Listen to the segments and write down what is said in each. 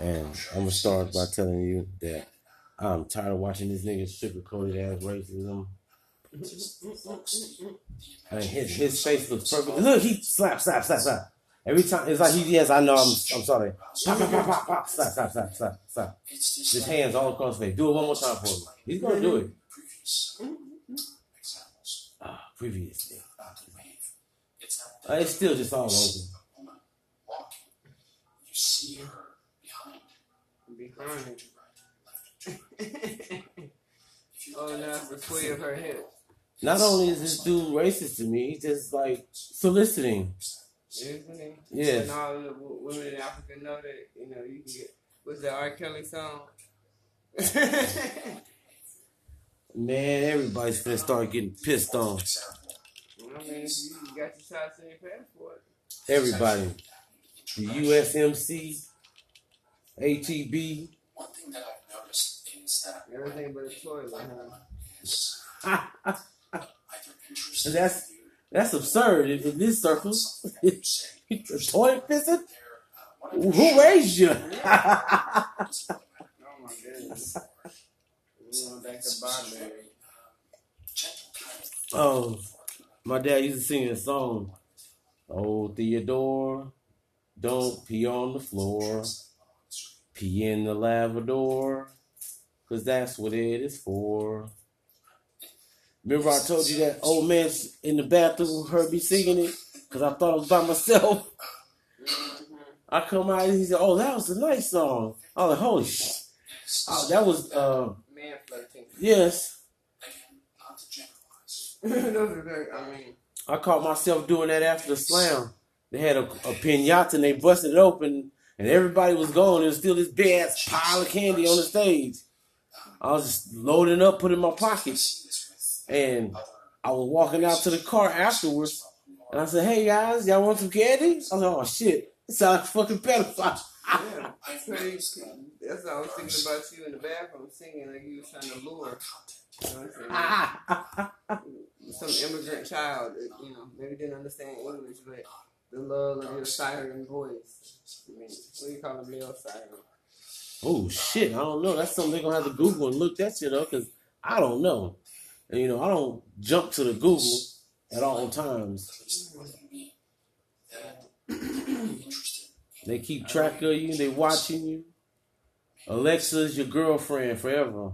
And I'm gonna start by telling you that I'm tired of watching this nigga sugar-coated ass racism. Mean, his, his face looks perfect. Look, he slap, slap, slap, slap. Every time, it's like he, yes, I know, I'm, I'm sorry. Pop, pop, pop, pop, pop, slap, slap, slap, slap, slap. His hands all across his face. Do it one more time for him. He's gonna do it. Ah, previously. Uh, it's still just all over. You see her behind. Behind. oh, now it's the sway of her hip. Not only is this dude racist to me, he's just like soliciting. Isn't he? Yes. And all the women in Africa know that, you know, you can get, what's that R. Kelly song? Man, everybody's gonna start getting pissed on. I mean, you got your shots in your passport. Everybody. The USMC, HEB. One thing that I've noticed is that Everything but a toilet, huh? That's that's absurd in, in this circle. in toilet pissing? they're uh, one of Who raised you? Oh my goodness. We went back to Bombay. gentle kind of oh, my dad used to sing a song. Oh, Theodore, don't pee on the floor. Pee in the lavador, cause that's what it is for. Remember I told you that old man in the bathroom heard me singing it? Cause I thought I was by myself. I come out and he said, oh, that was a nice song. I was like, holy shit. Oh, that was, uh, Man flirting. yes. I mean, I caught myself doing that after the slam. They had a, a pinata and they busted it open and everybody was gone. There was still this big ass pile of candy on the stage. I was just loading up, putting in my pockets. And I was walking out to the car afterwards and I said, hey guys, y'all want some candy? I was like, oh shit, it sounds like a fucking pedophile. yeah, that's what I was thinking about you in the bathroom singing like you was trying to lure. You know what I'm saying? Some immigrant child, you know, maybe didn't understand English, but the love of your siren voice. I mean, what do you call a male siren? oh shit, I don't know. That's something they're gonna have to Google and look that shit up because I don't know. And you know, I don't jump to the Google at all times. more than me that I'm interested They keep track of you. They watching you. Alexa's your girlfriend forever.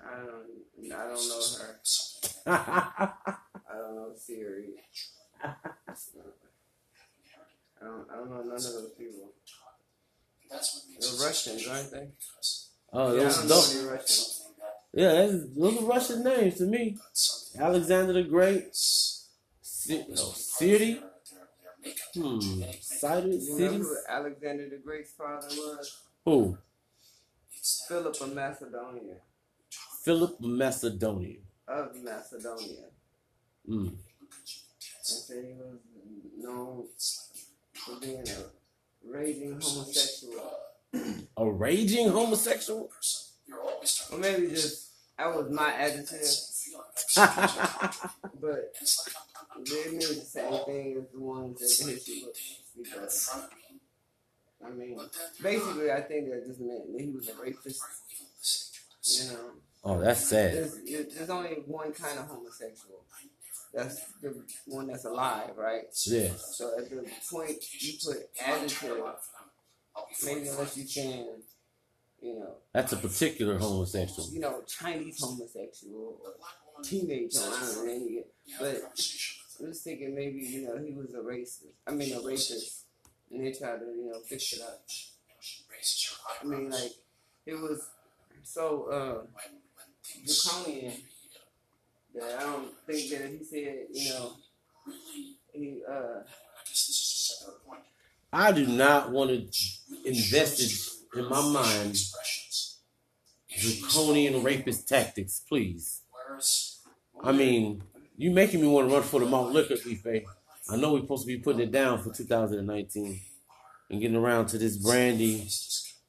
I don't, I don't know her. I don't know Siri. I don't, I don't know none of those people. that's what makes They're Russians, special aren't they? because Yeah, those, don't know those, Russians. yeah, that's, those are Russian names to me. Alexander the Great, City. Oh, of hmm, Anything. cited You know cities. who Alexander the Great's father was? Who? Philip of Macedonia. Philip Macedonian. Of Macedonia. Mm. look at you And intense. said he was known It's like for being a raging homosexual. A raging homosexual. person. You're always Or maybe just, that was my adjective, but they mean the same thing as the ones that the history books speak in of. front of me, I mean, basically, I think that just meant that he was a racist, you even listening to you what know. Oh, that's sad. There's, there's only one kind of homosexual. That's the one that's alive, right? Yeah. So at the point you put adjective, maybe unless you can, you know, That's a particular homosexual. you know, Chinese homosexual or teenage homo, I don't know, any- but I'm just thinking maybe, you know, he was a racist. I mean, a racist. And they tried to, you know, fix it up. I mean, like, it was so uh, draconian that I don't think that he said, you know, he, uh, I guess this is a separate point. I do not want to invest it in my mind draconian rapist tactics, please. I mean, you making me want to run for the malt liquor, Ife. I know we're supposed to be putting it down for 2019 and getting around to this brandy,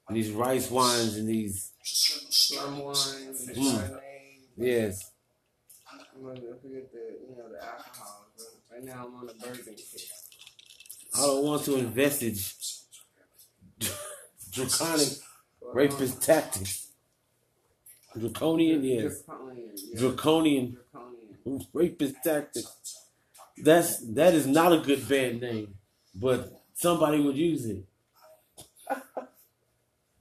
and these rice wines, and these slum wine, Mm. Yes. I'm gonna forget the, you know, the alcohol. Right now I'm on a bourbon kick. I don't want to invest it draconic rapist um, tactics. Draconian, yes. Draconian. Yeah. Draconian Draconian. rapist tactics. That's that is not a good band name, but somebody would use it.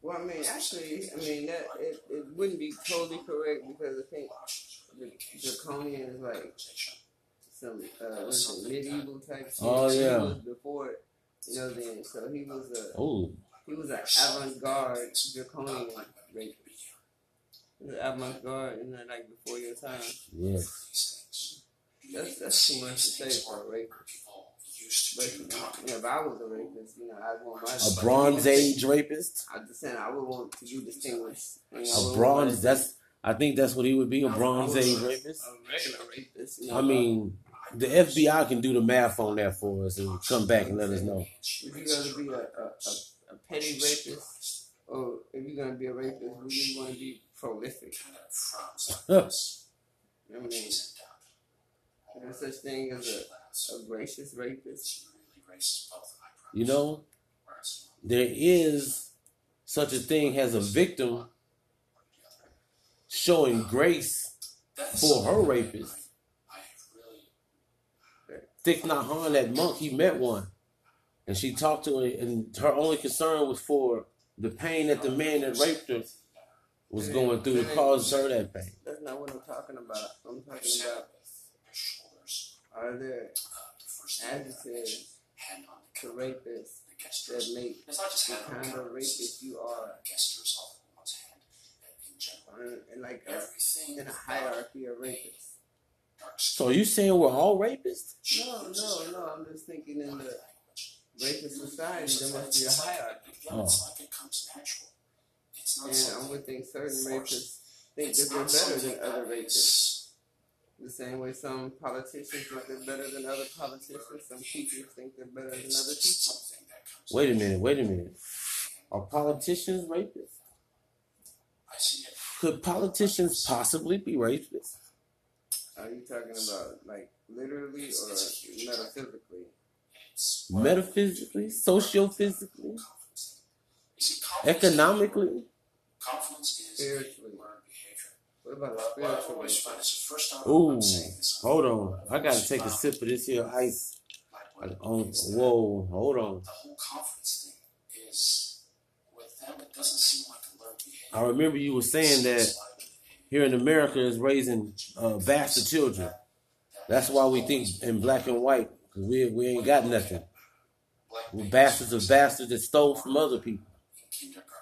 Well, I mean, actually, I mean that it, it wouldn't be totally correct because I think draconian is like some uh, what is it, medieval type shit. Oh, He yeah. was before, you know. Then so he was a Oh, he was an avant-garde draconian rapist. He was avant-garde, you know, like before your time. yes. That's that's too much to say for a rapist. But you know, if I was a rapist, you know, I'd want my A Bronze Age rapist. I'm just saying, I would want to be distinguished. You know, I A would bronze. That's. I think that's what he would be a Bronze Age rapist. Rapist. I mean, the FBI can do the math on that for us and come back and let us know. Would you rather be a, a, a, a petty rapist, or if you're gonna be a rapist, would you want to be prolific? I mean, such thing as a, a gracious rapist? You know, there is such a thing as a victim showing grace for her rapist. Thich Nhat Hanh, that monk, he met one, and she talked to her, and her only concern was for the pain that the man that raped her was going through to cause her that pain. That's not what I'm talking about. I'm talking about are there adjectives to rapists that make It's not just the hand on kind of counter, rapist you are gestures of one's hand in in, uh, in like a, Everything in a hierarchy of rapists? So you saying we're all rapists? No, no, no. I'm just thinking in the rapist society there must be a hierarchy. Oh. It comes natural. And I something would think certain forced. rapists think that they're better than other rapists. The same way some politicians think they're better than other politicians, some teachers think they're better than other teachers. something that comes Wait a minute, wait a minute. Are politicians rapists? I see it. Could politicians possibly be rapists? Are you talking about like literally or metaphysically? Metaphysically, sociophysically, confidence. You see, confidence- economically? Spiritually. What about a But what I spiritual always rapist? find is the first time Ooh, I'm saying this. hold on. I gotta take a sip of this here ice. Like, On, is that whoa, hold on. The whole confidence thing is with them. It doesn't seem I remember you were saying that here in America is raising uh, bastard children. That's why we think in black and white, because we, we ain't got nothing. We're bastards of bastards that stole from other people. in kindergarten.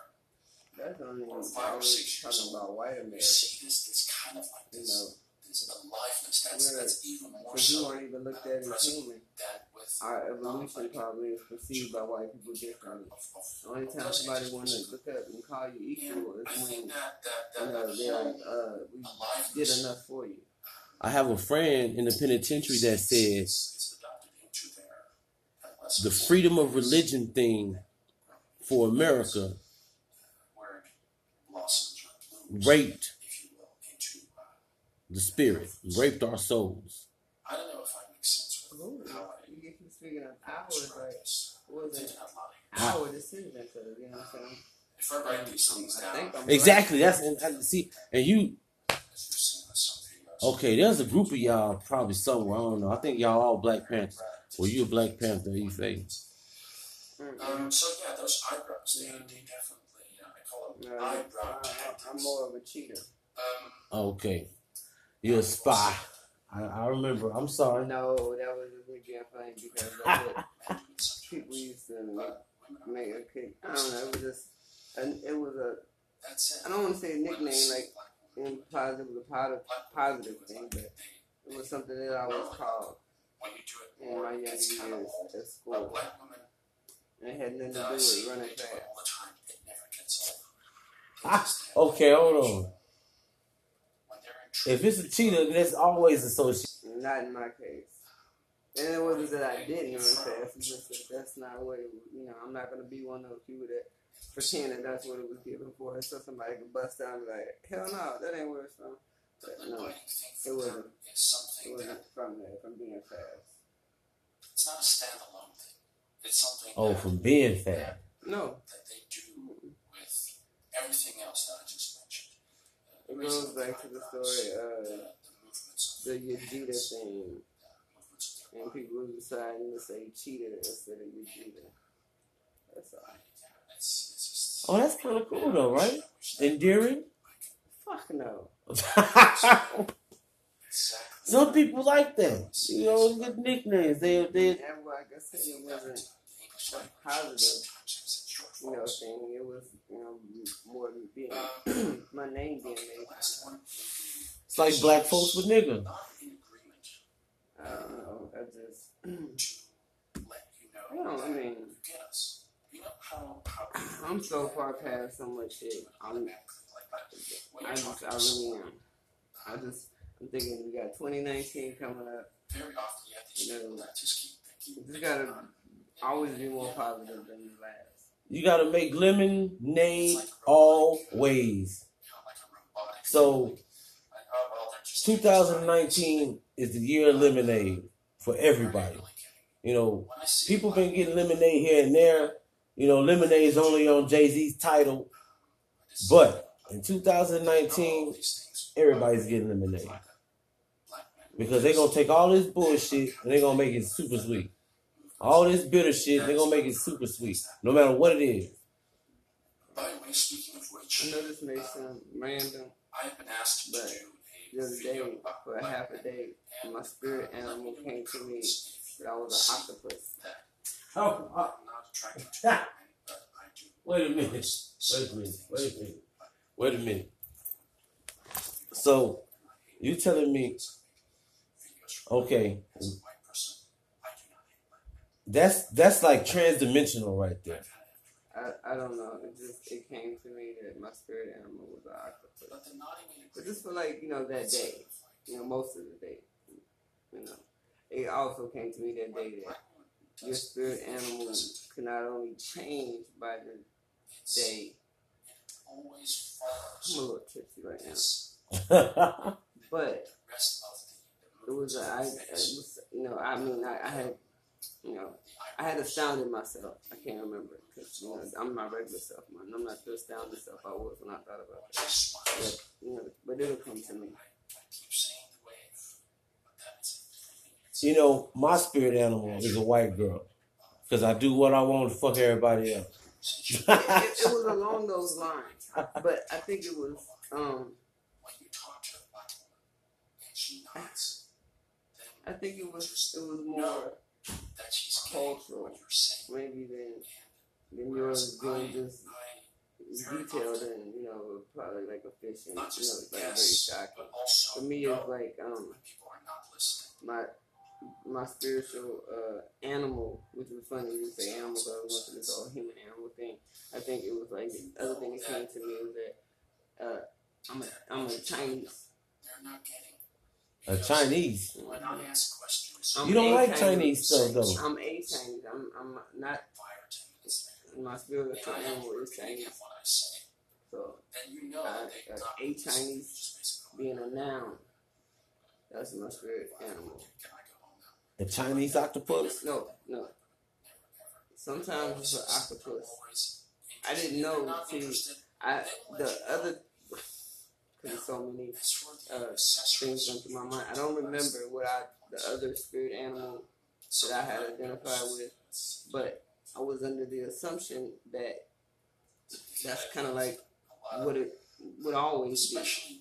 That's only Or five or six years talking about white You America. see this, this kind of like You this, know, this aliveness that's, Right. that's even more because you so weren't even looked at as human. than with Our evolution probably is perceived by white people differently. of, of The only time somebody ages. want to look up and call you equal And I is when that that you know they're like, uh, we did enough for you. I have a friend in the penitentiary that said is, is adopted into their adolescence. the freedom of religion thing for America word blossoms or blooms, raped if you will, uh, the spirit, raped our souls. I don't know if I make sense with Ooh, how I you get to speaking of power, it's like this. what was it? Thinking out loud. Power decision, so you know what I'm saying? If I write these things I down, think I'm Exactly. That's and, and see, and you as you've seen with some videos, okay? There's a group of y'all probably somewhere. I don't know. I think y'all all Black Panthers. Well, you a Black Panther, you fake. Um, so yeah, those eyebrows, they, they definitely, you know, I call them No, eyebrow I, I, I'm more of a cheater. Um, Okay, you're a spy. I, I remember. I'm sorry. No, that was a me being funny because that's what people used to make a kick. I don't know. It was just, and it was a. that's it. I don't want to say a nickname like in positive, it was a positive, positive thing, but it was something that I was called when you do it in my it younger gets kind of years at school, and it had nothing to do with running they do it fast. all the time. It never gets old. Ah, okay, hold on. When they're in If it's a cheetah, that's always associated. Not in my case. And it wasn't that I didn't run fast. It's just that that's not what it was. You know, I'm not gonna be one of those people that pretend that that's what it was given for, so somebody could bust down and be like, "Hell no, that ain't where it's from." But no, it wasn't. is It something wasn't that from there, from being fast. it's not a standalone thing. It's something Oh, from being fat. No, that they do with everything else that I just mentioned. It goes back to the story, eyebrows, the, the of The Yajita thing, the movements of their and people deciding to say cheetah instead of Yajita. That's all. Right? Yeah, it's, it's just, Oh, that's kind of cool though, right? Endearing. Fuck no. Some people like that. You know, good nicknames. They they And like I said, it wasn't positive, you know, thing. It was, you know, more than being uh, my name being made. it's like black folks with nigga. Not I don't know. I just, you I know. don't. I mean, You get us. You know how how I'm so far past so much shit. I'm, like I just, I really am. I just, I'm thinking we got 2019 coming up. very often you have these You know, people that just keep You thinking. just gotta always be more positive than the last. You gotta make lemonade always. So, 2019 is the year of lemonade for everybody. You know, people been getting lemonade here and there. You know, lemonade is only on Jay Z's title, but in 2019, everybody's getting lemonade because they're gonna take all this bullshit and they're gonna make it super sweet. All this bitter shit, they're gonna make it super sweet, no matter what it is. By the way, speaking of which, I which, know this may sound random. I have been asked to But do The other day, for a half a day, my spirit animal came to me that I was an octopus. Oh, I'm not attracted to women, but I do. wait a minute. Wait a minute. Wait a minute. Wait a minute. So, you telling me, okay, As a white person, I do not hate black men. That's that's like transdimensional right there. I, I don't know. It just it came to me that my spirit animal was an octopus. But the nodding in But just for like you know that day, you know most of the day, you know, it also came to me that day that your spirit animal could not only change by the day. always I'm a little tipsy right now, but rest of the, it was a, I, it was you know I mean I, I had you know I had astounded myself. I can't remember because you know I'm my regular self, man. I'm not the astounded self I was when I thought about it. But you know, but it'll come to me. I keep saying the wave, you know, my spirit animal is a white girl because I do what I want to fuck everybody else. It, it, was along those lines, but I think it was um when you talk to a black woman and she nods, I think it was it was more that she's getting cultural what you're maybe than And than yours being I, just I detailed and you know probably like a fish and you know not just it's like very guess, shocking. but also For me, know it's like um when not listening. my my spiritual uh animal, which was funny you say animal, but I went through this whole human animal thing. I think it was like the other thing that came to me was that uh I'm a I'm a Chinese. They're not getting. A Chinese. When I ask questions, I'm You don't a like Chinese stuff though. I'm a Chinese. I'm I'm not five or ten minutes later, my and spiritual I have animal is Chinese. what I say, So then you know that they a Chinese being a noun, that's my spirit animal. Can I go home now? The Chinese octopus. No, no. Sometimes it's an octopus. I didn't know, see. I the other because so many uh, things went through my mind. I don't remember what I the other spirit animal that I had identified with, but I was under the assumption that that's kind of like what it would always be.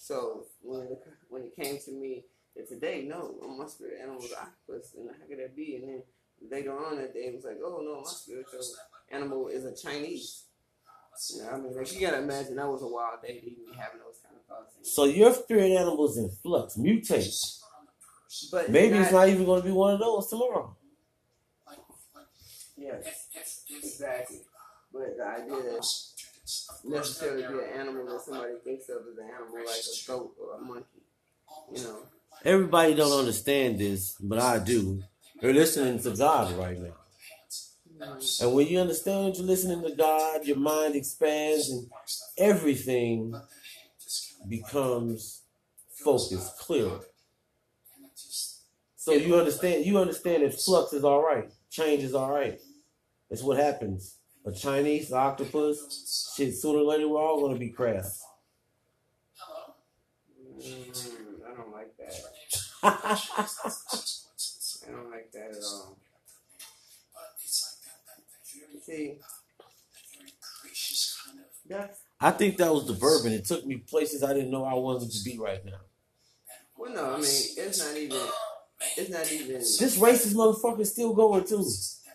So when it, when it came to me that today, no, my spirit animal was octopus, and how could that be? And then later on that day, it was like, oh no, my spiritual animal is a Chinese. You know, I mean, like you gotta imagine that was a wild day to even be having those kind of thoughts. So your spirit animal's in flux, mutate. But Maybe not, it's not even going to be one of those tomorrow. Like, like Yes, exactly. But the idea that necessarily be an animal that somebody thinks of as an animal, like a goat or a monkey, you know. Everybody don't understand this, but I do. You're listening to God right now. Mm, And when you understand you're listening to God, your mind expands and everything becomes focused, clear. So you understand you understand that flux is all right. Change is all right. It's what happens a Chinese, octopus. Shit, sooner or later we're all gonna be crabs. Hello. Mm, I don't like that. Your yeah, name's I don't like that at all. But it's like that, that, that very, See, that very gracious kind of. that's I think that was the bourbon. It took me places I didn't know I wanted to be right now. well, no. I mean, it's not even. It's not even. This racist motherfucker is still going too.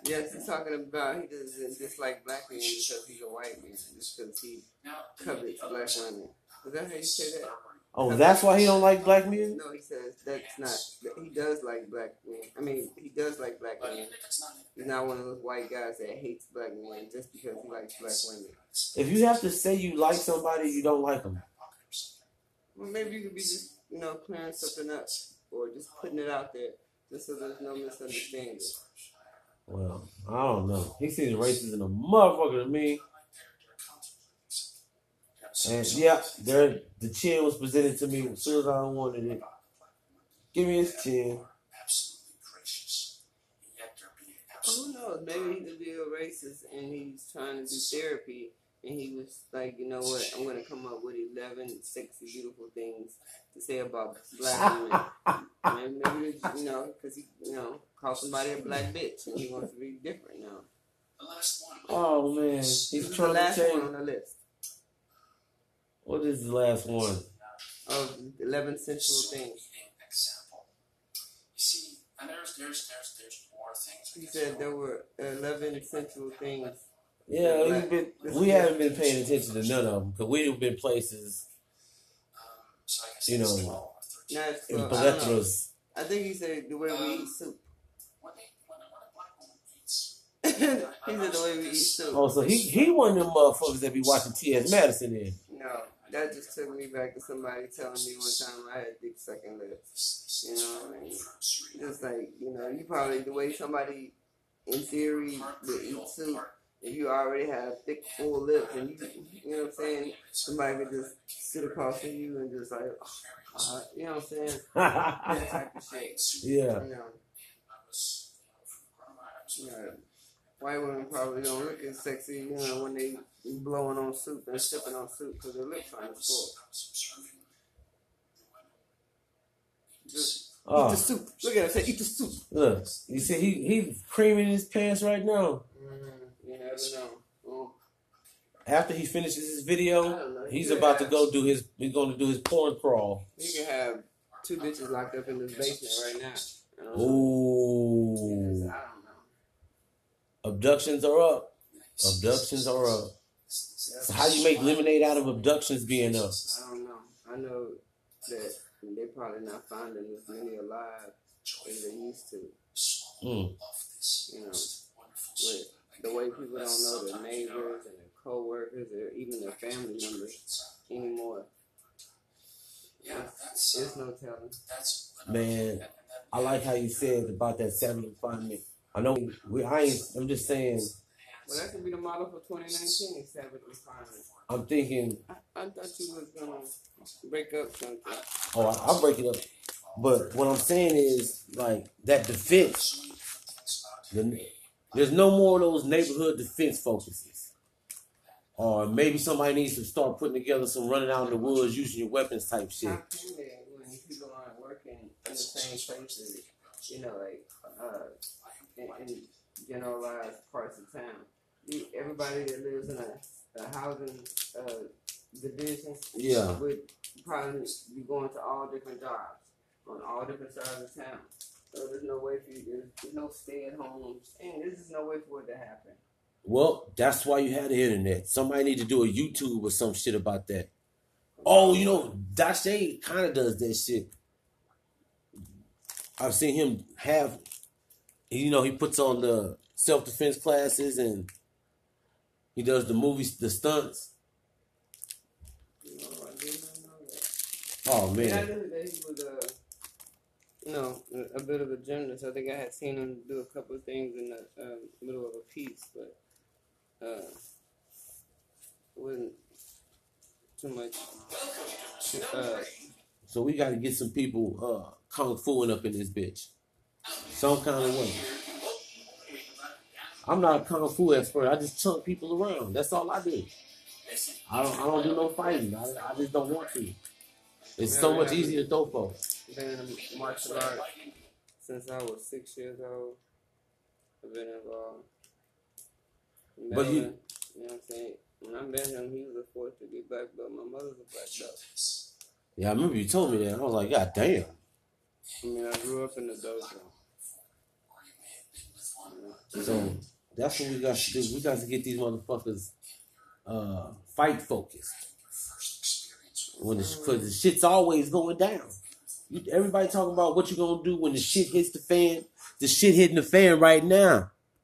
Yes, he's talking about he doesn't dislike black men because he's a white man, just because he Now, covets black women. Is that how you say that? Oh, that's why he don't like black men. No, he says that's not. That he does like black men. I mean, he does like black But men. even if it's not He's not one of those white guys that hates black men just because he likes black women. If you have to say you like somebody, you don't like them. Well, maybe you could be just, you know, clearing something up or just putting it out there just so there's no misunderstanding. Well, I don't know. He seems racist in a motherfucker to me. And yeah, there the chin was presented to me as soon as I wanted it. Give me his chin. Absolutely gracious. Yet they're being Who knows? Maybe he could be a racist and he's trying to do therapy and he was like, you know what? I'm going to come up with 11 sexy, beautiful things to say about black women. Maybe, maybe you know, because he, you know, called somebody a black bitch and he wants to be different now. The last one. Oh man, This he's is the trying last to one change. on the list What is the last one? of 11 sensual things. Example. You see, and there's there's there's there's more things. He said there were 11 sensual things. Yeah, we've been, we haven't been paying attention to none of them because we've been places, so I guess You know, 12 or 13. Not, in well, I don't know. plethras. I think he said the way we um, eat soup. When, they, when, when a black woman eats, he said the way we eat soup. Oh, so he he one of them motherfuckers that be watching T.S. Madison in. No, that just took me back to somebody telling me one time I had dick sucking lips. You know what I mean? Just like, you know, you probably, the way somebody in theory would eat soup, if you already have thick, full lips and you, you know what I'm saying? Somebody could just sit across from you and just like, uh, you know what I'm saying? That type of shit. yeah. You know, you know, white women probably don't look as sexy, you know, when they blowing on soup and sipping on soup because their lips aren't as full. Just eat Oh, the soup. Look at him say, eat the soup. look. You see, he he creaming his pants right now. Mm, you never know. Mm. After he finishes his video, he's You about to go do his. He's going to do his porn crawl. He can have two bitches locked up in this basement right now. I don't. Ooh, know. abductions are up. Abductions are up. So how you make lemonade out of abductions being up? I don't know. I know that they're probably not finding as many alive as they used to. Mm. You know, with the way people don't know their neighbors and their co-workers or even their family members anymore. Yeah, There's, that's there's uh, no telling. Man, I like how you said about that savage refinement. I know we. I ain't. I'm just saying. Well, that could be the model for 2019 is savage refinement. I'm thinking. I, I thought you was gonna break up something. Oh, I, I'll break it up. But what I'm saying is like that defense. The, there's no more of those neighborhood defense focuses. Or maybe somebody needs to start putting together some running out in the woods using your weapons type shit. How can they when people aren't working in the same places? You know, like uh, in, in generalized parts of town. You, everybody that lives in a, a housing uh, division Yeah. would probably be going to all different jobs on all different sides of town. So there's no way for you. to, there's no stay at homes, and there's just no way for it to happen. Well, that's why you had the internet. Somebody need to do a YouTube or some shit about that. Oh, you know, Dashe kind of does that shit. I've seen him have, you know, he puts on the self defense classes and he does the movies, the stunts. You know, I did not know that. Oh Yeah, I man, knew that he was a, know, a, bit of a gymnast. I think I had seen him do a couple of things in the um, middle of a piece, but uh, wasn't too much. Uh, so we got to get some people uh kung fuing up in this bitch, some kind of way. I'm not a kung fu expert. I just chunk people around. That's all I do. I don't. I don't do no fighting. I, I just don't want to. It's so much easier to throw folks. Been in martial art since I was six years old. I've been involved. But you- you know what I'm saying? When I met him, he was a fourth degree black belt. My mother's a black belt. Yeah, I remember you told me that. I was like, God damn. I mean, I grew up in the dojo. So that's what we got to do. We got to get these motherfuckers uh, fight focused. When the, cause the shit's always going down. Everybody talking about what you gonna do when the shit hits the fan. The shit hitting the fan right now.